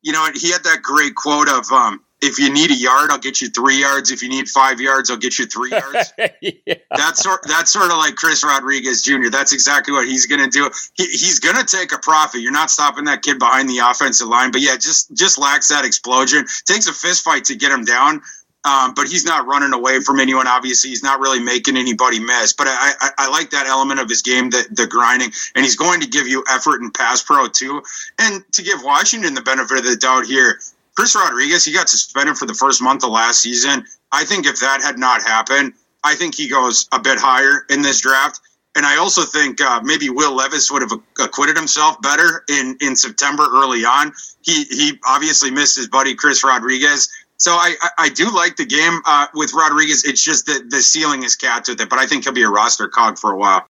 You know he had that great quote of um, if you need a yard, I'll get you three yards. If you need five yards, I'll get you three yards. yeah. That's sort that's sort of like Chris Rodriguez Jr. That's exactly what he's going to do. He, he's going to take a profit. You're not stopping that kid behind the offensive line, but yeah, just just lacks that explosion. Takes a fist fight to get him down. Um, but he's not running away from anyone. Obviously, he's not really making anybody miss. But I, I, I like that element of his game, the, the grinding, and he's going to give you effort and pass pro too. And to give Washington the benefit of the doubt here, Chris Rodriguez, he got suspended for the first month of last season. I think if that had not happened, I think he goes a bit higher in this draft. And I also think uh, maybe Will Levis would have acquitted himself better in, in September early on. He he obviously missed his buddy Chris Rodriguez. So I, I, I do like the game uh, with Rodriguez. It's just that the ceiling is capped with it, but I think he'll be a roster cog for a while.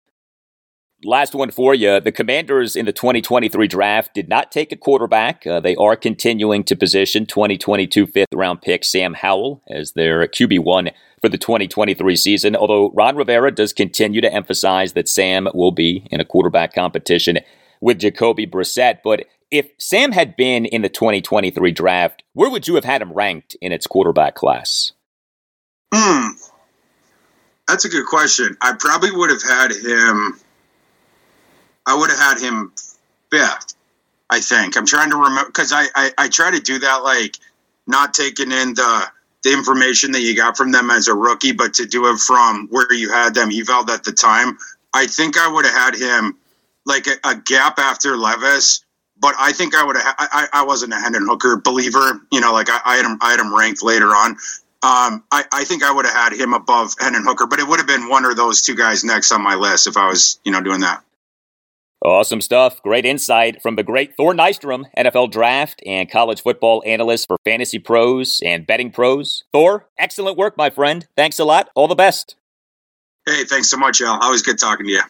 Last one for you. The Commanders in the 2023 draft did not take a quarterback. Uh, they are continuing to position 2022 fifth round pick Sam Howell as their QB1 for the 2023 season. Although Ron Rivera does continue to emphasize that Sam will be in a quarterback competition with Jacoby Brissett. But if Sam had been in the 2023 draft, where would you have had him ranked in its quarterback class? Hmm. That's a good question. I probably would have had him I would have had him fifth. I think I'm trying to remember because I, I I try to do that like not taking in the the information that you got from them as a rookie, but to do it from where you had them evaled at the time, I think I would have had him like a, a, gap after Levis. But I think I would have. I, I wasn't a Hendon Hooker believer. You know, like I, I had him. I had him ranked later on. Um, I, I think I would have had him above Hendon Hooker, but it would have been one or those two guys next on my list if I was, you know, doing that. Awesome stuff. Great insight from the great Thor Nystrom, NFL draft and college football analyst for Fantasy Pros and Betting Pros. Thor, excellent work, my friend. Thanks a lot. All the best. Hey, thanks so much, Al. Always good talking to you.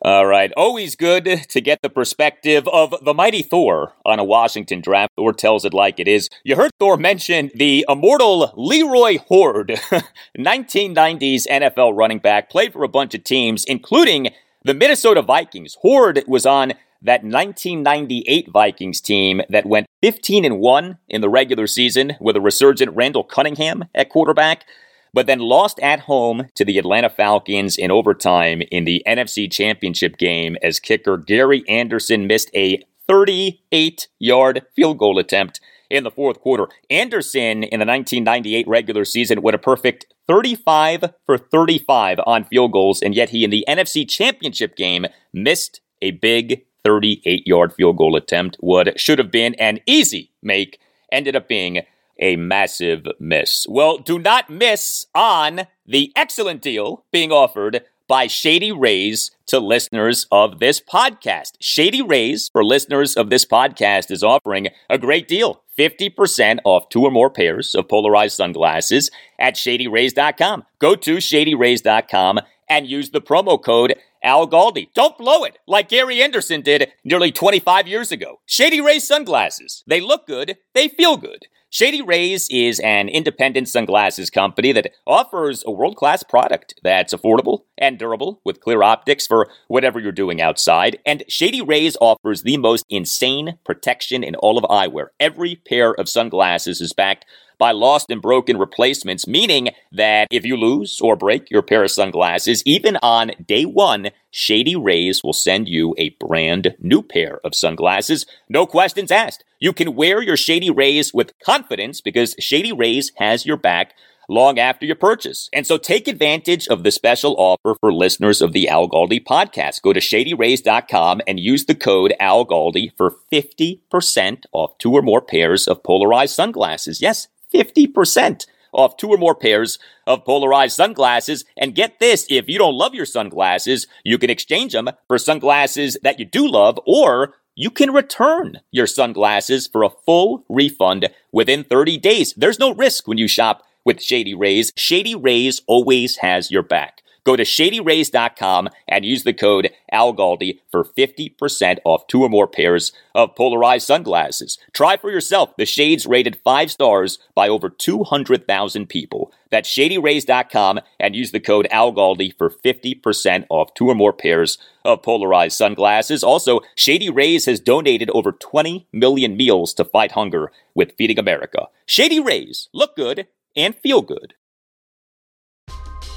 All right. Always good to get the perspective of the mighty Thor on a Washington draft. Thor tells it like it is. You heard Thor mention the immortal Leroy Hoard, 1990s NFL running back, played for a bunch of teams, including the Minnesota Vikings. Hoard was on that 1998 Vikings team that went 15 and 1 in the regular season with a resurgent Randall Cunningham at quarterback but then lost at home to the Atlanta Falcons in overtime in the NFC Championship game as kicker Gary Anderson missed a 38 yard field goal attempt in the fourth quarter. Anderson in the 1998 regular season went a perfect 35 for 35 on field goals, and yet he in the NFC Championship game missed a big 38 yard field goal attempt. What should have been an easy make ended up being a massive miss. Well, do not miss on the excellent deal being offered by Shady Rays to listeners of this podcast. Shady Rays for listeners of this podcast is offering a great deal 50% off two or more pairs of polarized sunglasses at shadyrays.com. Go to shadyrays.com and use the promo code Al Galdi. Don't blow it like Gary Anderson did nearly 25 years ago. Shady Rays sunglasses. They look good, they feel good. Shady Rays is an independent sunglasses company that offers a world class product that's affordable and durable with clear optics for whatever you're doing outside. And Shady Rays offers the most insane protection in all of eyewear. Every pair of sunglasses is backed by lost and broken replacements, meaning that if you lose or break your pair of sunglasses, even on day one, Shady Rays will send you a brand new pair of sunglasses. No questions asked. You can wear your Shady Rays with confidence because Shady Rays has your back long after your purchase. And so take advantage of the special offer for listeners of the Al Galdi podcast. Go to shadyrays.com and use the code Al Galdi for 50% off two or more pairs of polarized sunglasses. Yes, 50% off two or more pairs of polarized sunglasses. And get this, if you don't love your sunglasses, you can exchange them for sunglasses that you do love or you can return your sunglasses for a full refund within 30 days. There's no risk when you shop with Shady Rays. Shady Rays always has your back. Go to shadyrays.com and use the code ALGALDI for 50% off two or more pairs of polarized sunglasses. Try for yourself the shades rated five stars by over 200,000 people. That's shadyrays.com and use the code ALGALDI for 50% off two or more pairs of polarized sunglasses. Also, Shady Rays has donated over 20 million meals to fight hunger with Feeding America. Shady Rays, look good and feel good.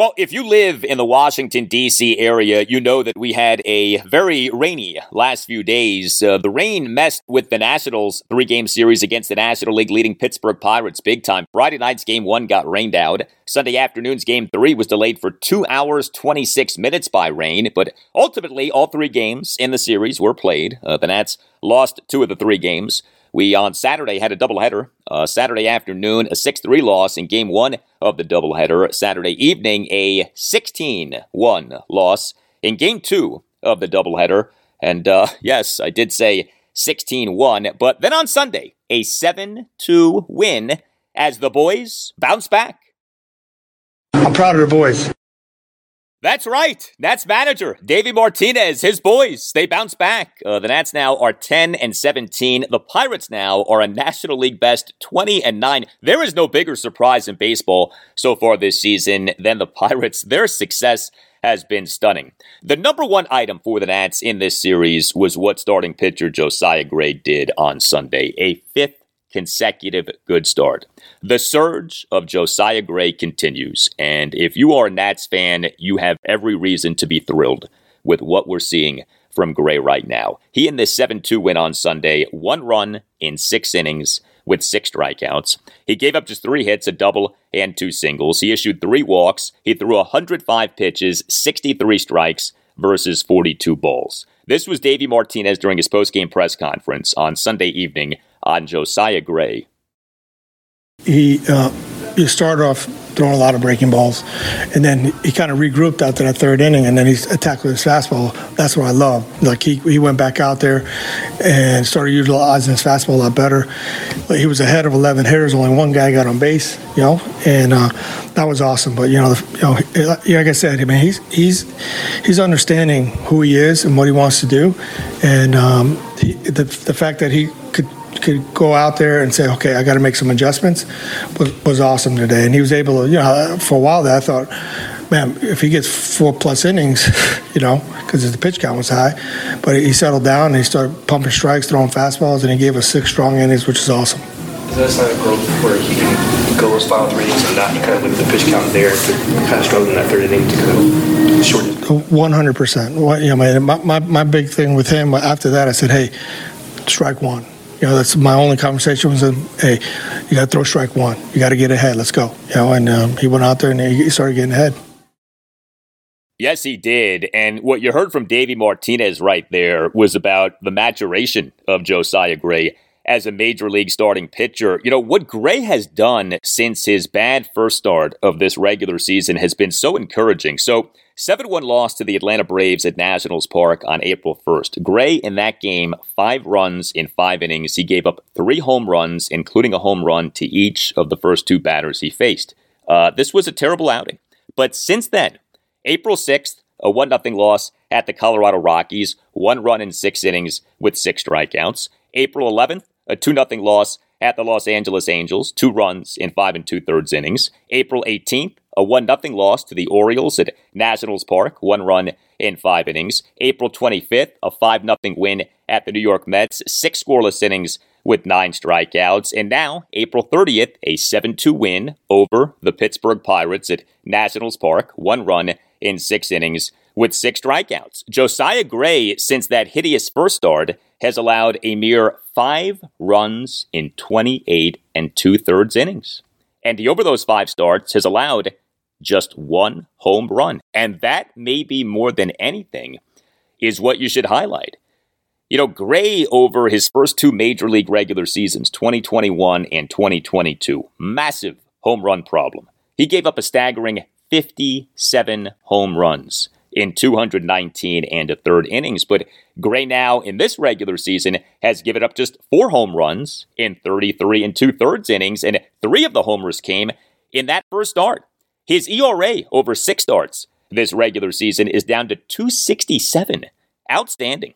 Well, if you live in the Washington, D.C. area, you know that we had a very rainy last few days. Uh, the rain messed with the Nationals' three game series against the National League leading Pittsburgh Pirates big time. Friday night's game one got rained out. Sunday afternoon's game three was delayed for two hours, 26 minutes by rain, but ultimately, all three games in the series were played. Uh, the Nats lost two of the three games. We on Saturday had a doubleheader. Uh, Saturday afternoon, a 6 3 loss in game one of the doubleheader. Saturday evening, a 16 1 loss in game two of the doubleheader. And uh, yes, I did say 16 1, but then on Sunday, a 7 2 win as the boys bounce back. I'm proud of the boys. That's right. Nats manager Davey Martinez, his boys, they bounce back. Uh, the Nats now are 10 and 17. The Pirates now are a National League best 20 and 9. There is no bigger surprise in baseball so far this season than the Pirates. Their success has been stunning. The number one item for the Nats in this series was what starting pitcher Josiah Gray did on Sunday, a fifth consecutive good start. The surge of Josiah Gray continues, and if you are a Nats fan, you have every reason to be thrilled with what we're seeing from Gray right now. He in this 7 2 win on Sunday, one run in six innings with six strikeouts. He gave up just three hits, a double, and two singles. He issued three walks. He threw 105 pitches, 63 strikes versus 42 balls. This was Davey Martinez during his postgame press conference on Sunday evening on Josiah Gray. He uh, started off throwing a lot of breaking balls, and then he kind of regrouped after that third inning, and then he attacked with his fastball. That's what I love. Like he, he went back out there and started utilizing his fastball a lot better. He was ahead of 11 hitters. Only one guy got on base, you know, and uh, that was awesome. But you know, the, you know, like I said, I mean, he's he's he's understanding who he is and what he wants to do, and um, he, the the fact that he could go out there and say, okay, I got to make some adjustments, was, was awesome today. And he was able to, you know, for a while there, I thought, man, if he gets four plus innings, you know, because the pitch count was high, but he settled down and he started pumping strikes, throwing fastballs, and he gave us six strong innings, which is awesome. Is that a sign of growth where he can go those final three innings and not kind of with the pitch count there to kind of struggle in that third inning to kind of shorten? Oh, one hundred percent. You know, my, my my big thing with him after that, I said, hey, strike one you know, that's my only conversation was, hey, you got to throw strike one. You got to get ahead. Let's go. You know, and um, he went out there and he started getting ahead. Yes, he did. And what you heard from Davey Martinez right there was about the maturation of Josiah Gray as a major league starting pitcher. You know, what Gray has done since his bad first start of this regular season has been so encouraging. So, 7 1 loss to the Atlanta Braves at Nationals Park on April 1st. Gray in that game, five runs in five innings. He gave up three home runs, including a home run to each of the first two batters he faced. Uh, this was a terrible outing. But since then, April 6th, a 1 0 loss at the Colorado Rockies, one run in six innings with six strikeouts. April 11th, a 2 0 loss at the Los Angeles Angels, two runs in five and two thirds innings. April 18th, a 1 0 loss to the Orioles at Nationals Park, one run in five innings. April 25th, a 5 0 win at the New York Mets, six scoreless innings with nine strikeouts. And now, April 30th, a 7 2 win over the Pittsburgh Pirates at Nationals Park, one run in six innings with six strikeouts. Josiah Gray, since that hideous first start, has allowed a mere five runs in 28 and two thirds innings. And he, over those five starts, has allowed just one home run. And that may be more than anything, is what you should highlight. You know, Gray, over his first two major league regular seasons, 2021 and 2022, massive home run problem. He gave up a staggering 57 home runs in 219 and a third innings. But Gray now in this regular season has given up just four home runs in 33 and two thirds innings, and three of the homers came in that first start. His ERA over six starts this regular season is down to 267. Outstanding.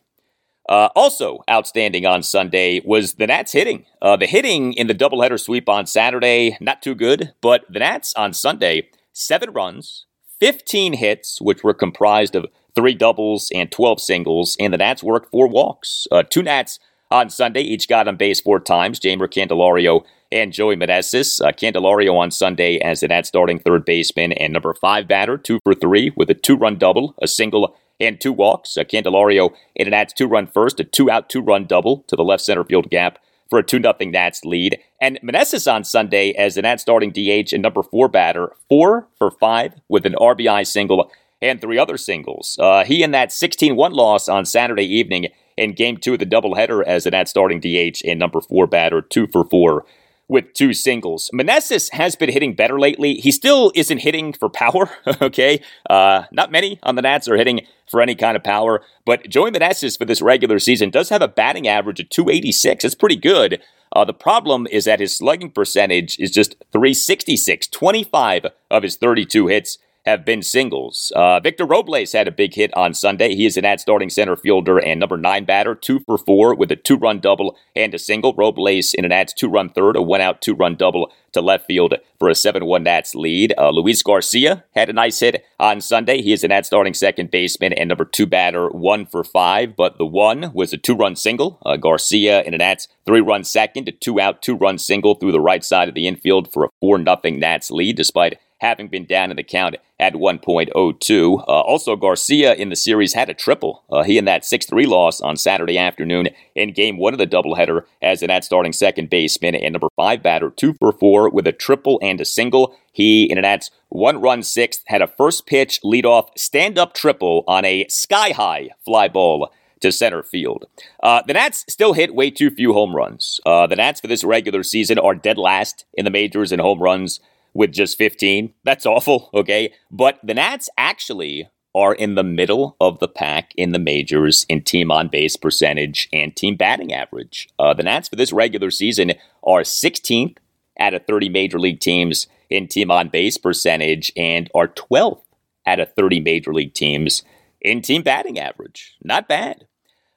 Uh, also outstanding on Sunday was the Nats hitting. Uh, the hitting in the doubleheader sweep on Saturday, not too good, but the Nats on Sunday, seven runs, 15 hits, which were comprised of three doubles and 12 singles, and the Nats worked four walks. Uh, two Nats on Sunday each got on base four times. Jeimer Candelario and Joey Meneses. Uh, Candelario on Sunday as an at starting third baseman and number five batter, two for three with a two run double, a single, and two walks. Uh, Candelario in an Nats two run first, a two out, two run double to the left center field gap for a 2 0 Nats lead. And Meneses on Sunday as the Nats starting DH and number four batter, four for five with an RBI single and three other singles. Uh, he in that 16 1 loss on Saturday evening in game two of the doubleheader as the Nats starting DH and number four batter, two for four with two singles. Meneses has been hitting better lately. He still isn't hitting for power, okay? Uh, not many on the Nats are hitting for any kind of power, but Joey Meneses for this regular season does have a batting average of 286. It's pretty good. Uh, the problem is that his slugging percentage is just 366. 25 of his 32 hits have been singles. Uh, Victor Robles had a big hit on Sunday. He is an at starting center fielder and number nine batter, two for four with a two run double and a single. Robles in an Nats two run third, a one out two run double to left field for a 7 1 Nats lead. Uh, Luis Garcia had a nice hit on Sunday. He is an at starting second baseman and number two batter, one for five, but the one was a two run single. Uh, Garcia in an Nats three run second, a two out two run single through the right side of the infield for a 4 0 Nats lead, despite having been down in the count at 1.02. Uh, also, Garcia in the series had a triple. Uh, he in that 6 3 loss on Saturday afternoon in game one of the doubleheader as an at starting second baseman and number five batter, two for four with a triple and a single. He in an at one run sixth had a first pitch leadoff stand up triple on a sky high fly ball to center field. Uh, the Nats still hit way too few home runs. Uh, the Nats for this regular season are dead last in the majors in home runs with just 15. That's awful, okay? But the Nats actually are in the middle of the pack in the majors in team on base percentage and team batting average. Uh, the Nats for this regular season are 16th out of 30 major league teams in team on base percentage and are 12th out of 30 major league teams in team batting average. Not bad.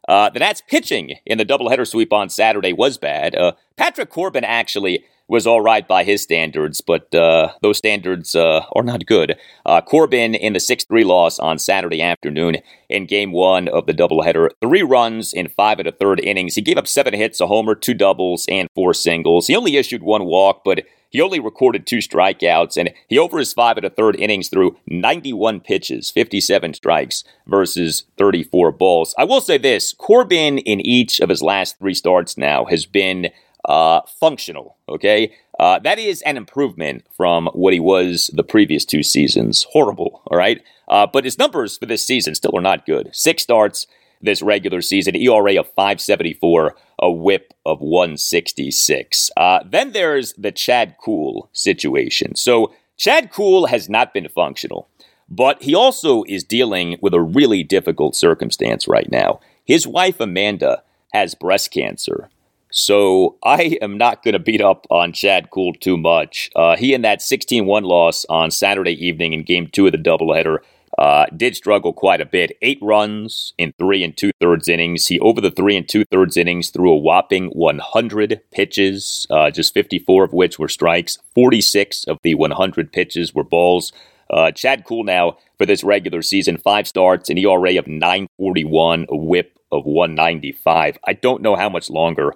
Uh, the Nats pitching in the doubleheader sweep on Saturday was bad. Uh, Patrick Corbin actually was all right by his standards, but uh, those standards uh, are not good. Uh, Corbin in the 6 3 loss on Saturday afternoon in game one of the doubleheader. Three runs in five of a third innings. He gave up seven hits, a homer, two doubles, and four singles. He only issued one walk, but he only recorded two strikeouts, and he over his five of a third innings threw 91 pitches, 57 strikes versus 34 balls. I will say this Corbin in each of his last three starts now has been uh, functional. Okay, uh, that is an improvement from what he was the previous two seasons. Horrible. All right, uh, but his numbers for this season still are not good. Six starts this regular season, ERA of 574, a WHIP of 166. Uh, then there's the Chad Kuhl situation. So Chad Kuhl has not been functional. But he also is dealing with a really difficult circumstance right now. His wife, Amanda, has breast cancer. So I am not going to beat up on Chad Kuhl too much. Uh, he in that 16 1 loss on Saturday evening in game two of the doubleheader uh, did struggle quite a bit. Eight runs in three and two thirds innings. He, over the three and two thirds innings, threw a whopping 100 pitches, uh, just 54 of which were strikes. 46 of the 100 pitches were balls. Uh, Chad Kuhl now for this regular season, five starts, an ERA of 941, a whip of 195. I don't know how much longer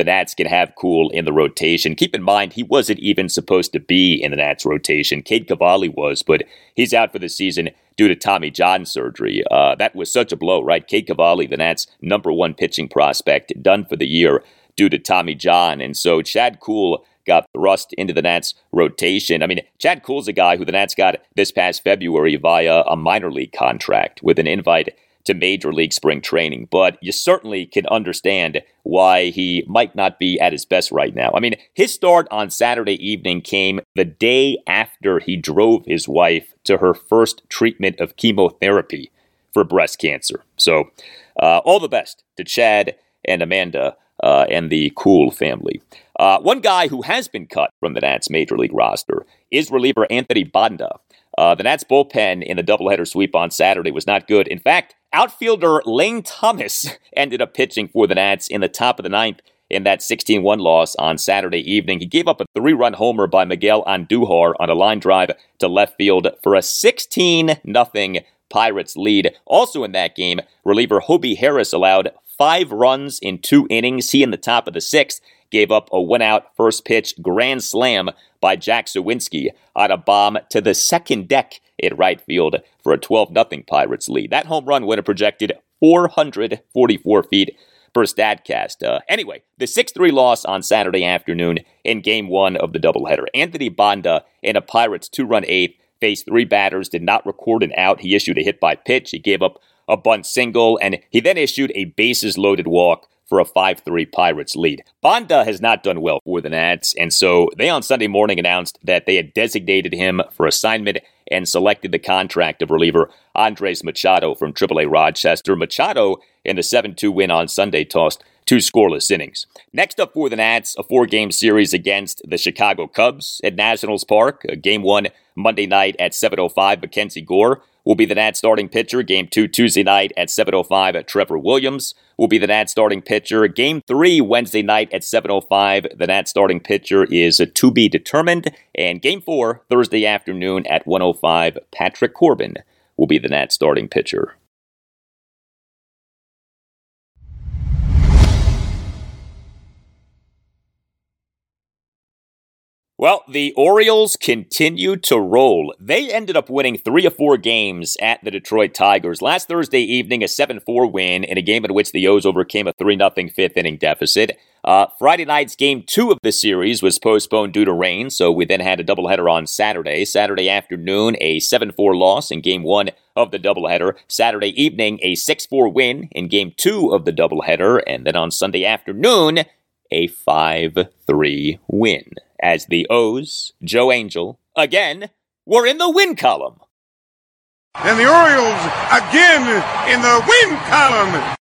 the Nats can have Kuhl in the rotation. Keep in mind, he wasn't even supposed to be in the Nats rotation. Cade Cavalli was, but he's out for the season due to Tommy John surgery. Uh, that was such a blow, right? Cade Cavalli, the Nats' number one pitching prospect, done for the year due to Tommy John. And so Chad Kuhl got thrust into the Nats rotation. I mean, Chad Kuhl's a guy who the Nats got this past February via a minor league contract with an invite to Major League Spring Training, but you certainly can understand why he might not be at his best right now. I mean, his start on Saturday evening came the day after he drove his wife to her first treatment of chemotherapy for breast cancer. So, uh, all the best to Chad and Amanda uh, and the Kuhl family. Uh, one guy who has been cut from the Nats major league roster is reliever Anthony Banda. Uh, the Nats bullpen in the doubleheader sweep on Saturday was not good. In fact, outfielder Lane Thomas ended up pitching for the Nats in the top of the ninth in that 16 1 loss on Saturday evening. He gave up a three run homer by Miguel Andujar on a line drive to left field for a 16 0 Pirates lead. Also in that game, reliever Hobie Harris allowed five runs in two innings. He in the top of the sixth gave up a one out first pitch grand slam by Jack Suwinski on a bomb to the second deck in right field for a 12 0 Pirates lead. That home run would have projected 444 feet per StatCast. Uh, anyway, the 6 3 loss on Saturday afternoon in game one of the doubleheader. Anthony Banda in a Pirates two run eighth faced three batters, did not record an out. He issued a hit by pitch. He gave up a bunt single, and he then issued a bases loaded walk for a 5 3 Pirates lead. Banda has not done well for the Nats, and so they on Sunday morning announced that they had designated him for assignment and selected the contract of reliever Andres Machado from AAA Rochester. Machado, in the 7 2 win on Sunday, tossed two scoreless innings. Next up for the Nats, a four game series against the Chicago Cubs at Nationals Park. Game one Monday night at 7.05, Mackenzie Gore will be the Nats starting pitcher. Game two, Tuesday night at 7.05 at Trevor Williams will be the Nats starting pitcher. Game three, Wednesday night at 7.05, the Nats starting pitcher is to be determined. And game four, Thursday afternoon at 1.05, Patrick Corbin will be the Nats starting pitcher. Well, the Orioles continue to roll. They ended up winning three or four games at the Detroit Tigers. Last Thursday evening, a 7 4 win in a game in which the O's overcame a 3 0 fifth inning deficit. Uh, Friday night's game two of the series was postponed due to rain, so we then had a doubleheader on Saturday. Saturday afternoon, a 7 4 loss in game one of the doubleheader. Saturday evening, a 6 4 win in game two of the doubleheader. And then on Sunday afternoon, a 5 3 win as the O's, Joe Angel, again, were in the win column. And the Orioles again in the win column.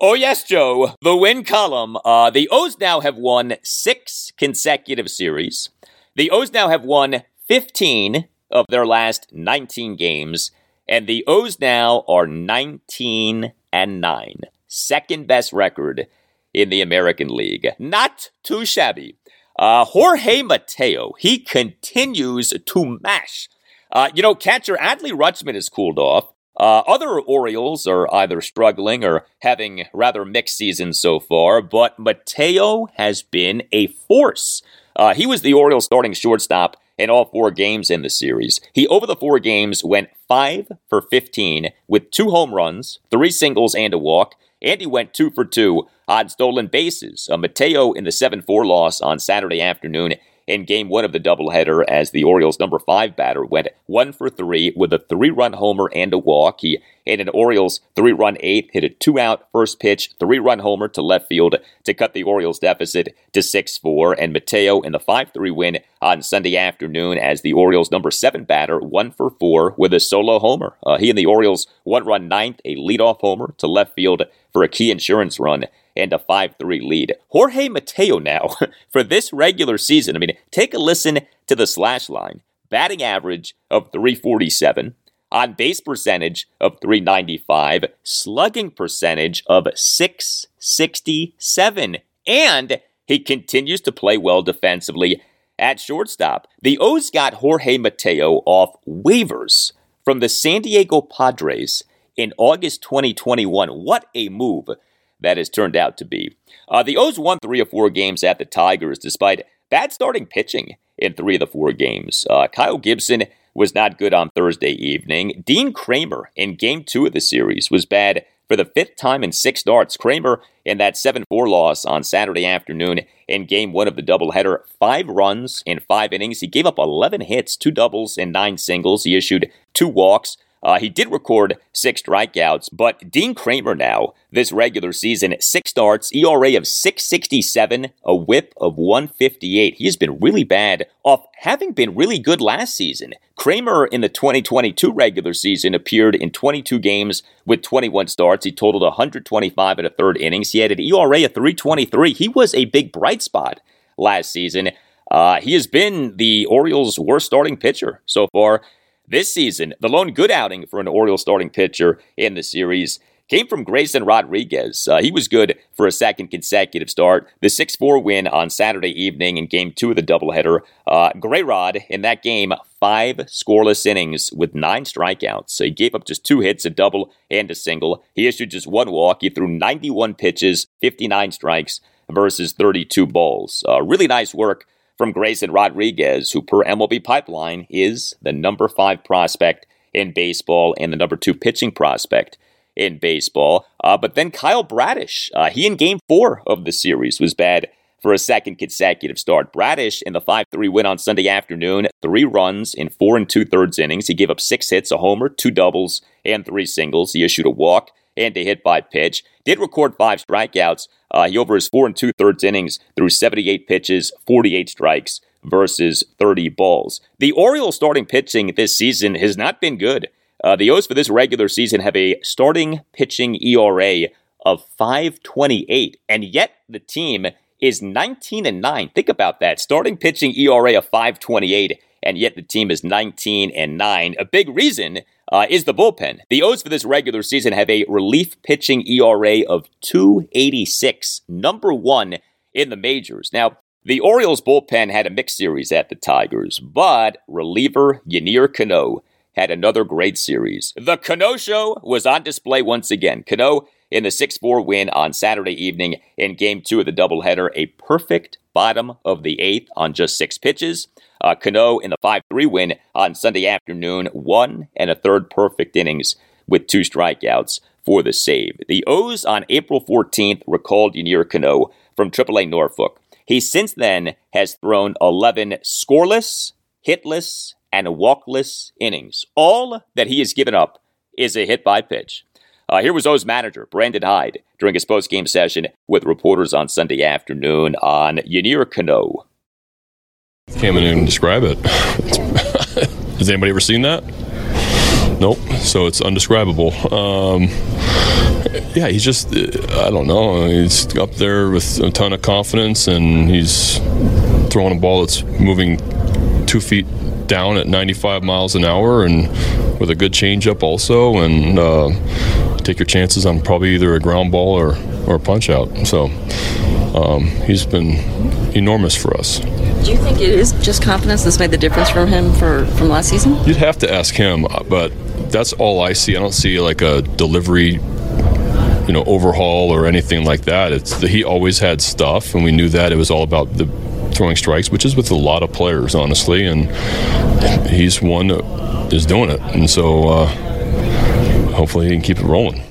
Oh, yes, Joe, the win column. Uh, the O's now have won six consecutive series. The O's now have won 15 of their last 19 games, and the O's now are 19 and 9, second best record in the American League. Not too shabby. Uh, Jorge Mateo, he continues to mash. Uh, you know, catcher Adley Rutschman has cooled off. Uh, other Orioles are either struggling or having rather mixed seasons so far, but Mateo has been a force. Uh, he was the Orioles starting shortstop in all four games in the series. He, over the four games, went 5 for 15 with two home runs, three singles, and a walk. And he went 2 for 2 on stolen bases. Uh, Mateo in the 7 4 loss on Saturday afternoon in game one of the doubleheader as the Orioles' number five batter went one for three with a three run homer and a walk. He hit an Orioles three run eighth, hit a two out first pitch, three run homer to left field to cut the Orioles' deficit to 6 4. And Mateo in the 5 3 win on Sunday afternoon as the Orioles' number seven batter one for four with a solo homer. Uh, he and the Orioles one run ninth, a leadoff homer to left field for a key insurance run and a 5 3 lead. Jorge Mateo now, for this regular season, I mean, take a listen to the slash line. Batting average of 347, on base percentage of 395, slugging percentage of 667, and he continues to play well defensively at shortstop. The O's got Jorge Mateo off waivers from the San Diego Padres in August 2021. What a move that has turned out to be. Uh, the O's won three or four games at the Tigers despite bad starting pitching in three of the four games. Uh, Kyle Gibson was not good on Thursday evening. Dean Kremer in game two of the series was bad for the fifth time in six starts. Kremer in that 7 4 loss on Saturday afternoon in game one of the doubleheader, five runs in five innings. He gave up 11 hits, two doubles, and nine singles. He issued two walks. Uh, he did record six strikeouts, but Dean Kremer now, this regular season, six starts, ERA of 667, a whip of 158. He has been really bad off having been really good last season. Kremer in the 2022 regular season appeared in 22 games with 21 starts. He totaled 125 in a third innings. He had an ERA of 323. He was a big bright spot last season. Uh, he has been the Orioles' worst starting pitcher so far this season, the lone good outing for an Orioles starting pitcher in the series came from Grayson Rodriguez. Uh, he was good for a second consecutive start. The 6 4 win on Saturday evening in game two of the doubleheader. Uh, Gray Rod in that game, five scoreless innings with nine strikeouts. So he gave up just two hits, a double and a single. He issued just one walk. He threw 91 pitches, 59 strikes versus 32 balls. Uh, really nice work from Grayson Rodriguez, who per MLB Pipeline is the number five prospect in baseball and the number two pitching prospect in baseball. Uh, but then Kyle Bradish, uh, he in game four of the series was bad for a second consecutive start. Bradish in the 5 3 win on Sunday afternoon, three runs in four and two thirds innings. He gave up six hits, a homer, two doubles, and three singles. He issued a walk and a hit by pitch. Did record five strikeouts. Uh, he over his four and two thirds innings threw 78 pitches, 48 strikes versus 30 balls. The Orioles starting pitching this season has not been good. Uh, the O's for this regular season have a starting pitching ERA of 528, and yet the team is 19 and 9. Think about that. Starting pitching ERA of 528, and yet the team is 19 and 9. A big reason uh, is the bullpen. The O's for this regular season have a relief pitching ERA of 286, number one in the majors. Now, the Orioles bullpen had a mixed series at the Tigers, but reliever Yennier Cano had another great series. The Cano Show was on display once again. Cano in the 6 4 win on Saturday evening in game two of the doubleheader, a perfect bottom of the eighth on just six pitches. Uh, Cano in the 5 3 win on Sunday afternoon, one and a third perfect innings with two strikeouts for the save. The O's on April 14th recalled Yennier Cano from AAA Norfolk. He since then has thrown 11 scoreless, hitless, and walkless innings. All that he has given up is a hit by pitch. Uh, here was O's manager, Brandon Hyde, during his post-game session with reporters on Sunday afternoon on Yennier Cano. Can't even describe it. Has anybody ever seen that? Nope. So it's undescribable. Um, yeah, he's just, uh, I don't know. He's up there with a ton of confidence and he's throwing a ball that's moving two feet down at 95 miles an hour and with a good changeup also. And, uh, take your chances on probably either a ground ball or, or a punch out. So um, he's been enormous for us. Do you think it is just confidence that's made the difference from him for from last season? You'd have to ask him, but that's all I see. I don't see like a delivery you know overhaul or anything like that. It's the, he always had stuff, and we knew that it was all about the throwing strikes, which is with a lot of players, honestly. And he's one that is doing it, and so uh, hopefully he can keep it rolling.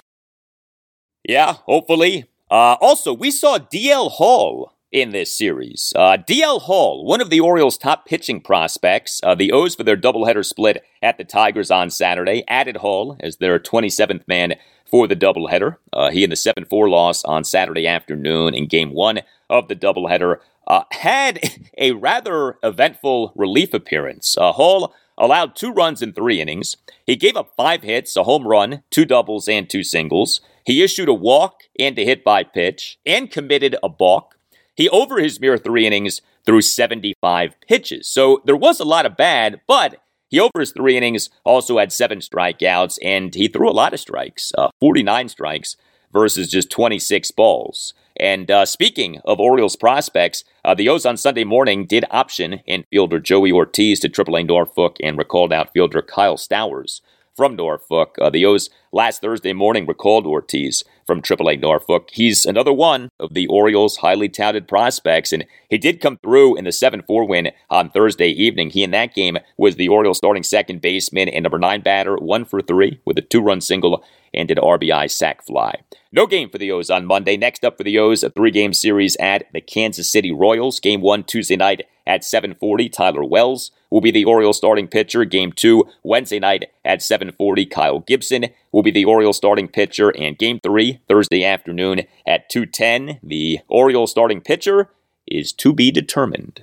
Yeah, hopefully. Uh, also, we saw DL Hall in this series. Uh, DL Hall, one of the Orioles' top pitching prospects, uh, the O's for their doubleheader split at the Tigers on Saturday added Hall as their 27th man for the doubleheader. Uh, he in the 7 4 loss on Saturday afternoon in game one of the doubleheader uh, had a rather eventful relief appearance. Uh, Hall allowed two runs in three innings. He gave up five hits, a home run, two doubles, and two singles. He issued a walk and a hit by pitch and committed a balk. He, over his mere three innings, threw 75 pitches. So there was a lot of bad, but he, over his three innings, also had seven strikeouts and he threw a lot of strikes, uh, 49 strikes versus just 26 balls. And uh, speaking of Orioles prospects, uh, the O's on Sunday morning did option infielder Joey Ortiz to AAA Norfolk and recalled outfielder Kyle Stowers from Norfolk. Uh, the O's last Thursday morning recalled Ortiz from AAA Norfolk. He's another one of the Orioles' highly touted prospects, and he did come through in the 7 4 win on Thursday evening. He, in that game, was the Orioles' starting second baseman and number nine batter, one for three with a two run single and an RBI sac fly. No game for the O's on Monday. Next up for the O's, a three-game series at the Kansas City Royals. Game one Tuesday night at 7:40. Tyler Wells will be the Orioles starting pitcher. Game two Wednesday night at 7:40. Kyle Gibson will be the Orioles starting pitcher, and Game three Thursday afternoon at 2:10. The Orioles starting pitcher is to be determined.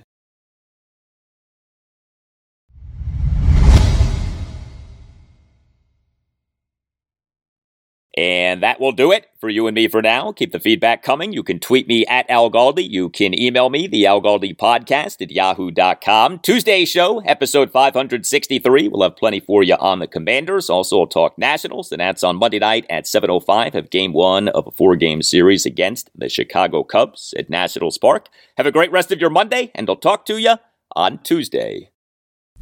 And that will do it for you and me for now. Keep the feedback coming. You can tweet me at Al Galdi. You can email me, the Al Galdi podcast at yahoo.com. Tuesday show, episode 563. We'll have plenty for you on the Commanders. Also, we'll talk Nationals, and that's on Monday night at 7.05 of game one of a four-game series against the Chicago Cubs at Nationals Park. Have a great rest of your Monday, and I'll talk to you on Tuesday.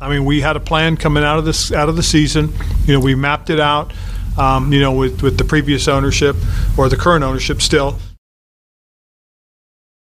I mean, we had a plan coming out of this out of the season. You know, we mapped it out um, you know, with, with the previous ownership or the current ownership still.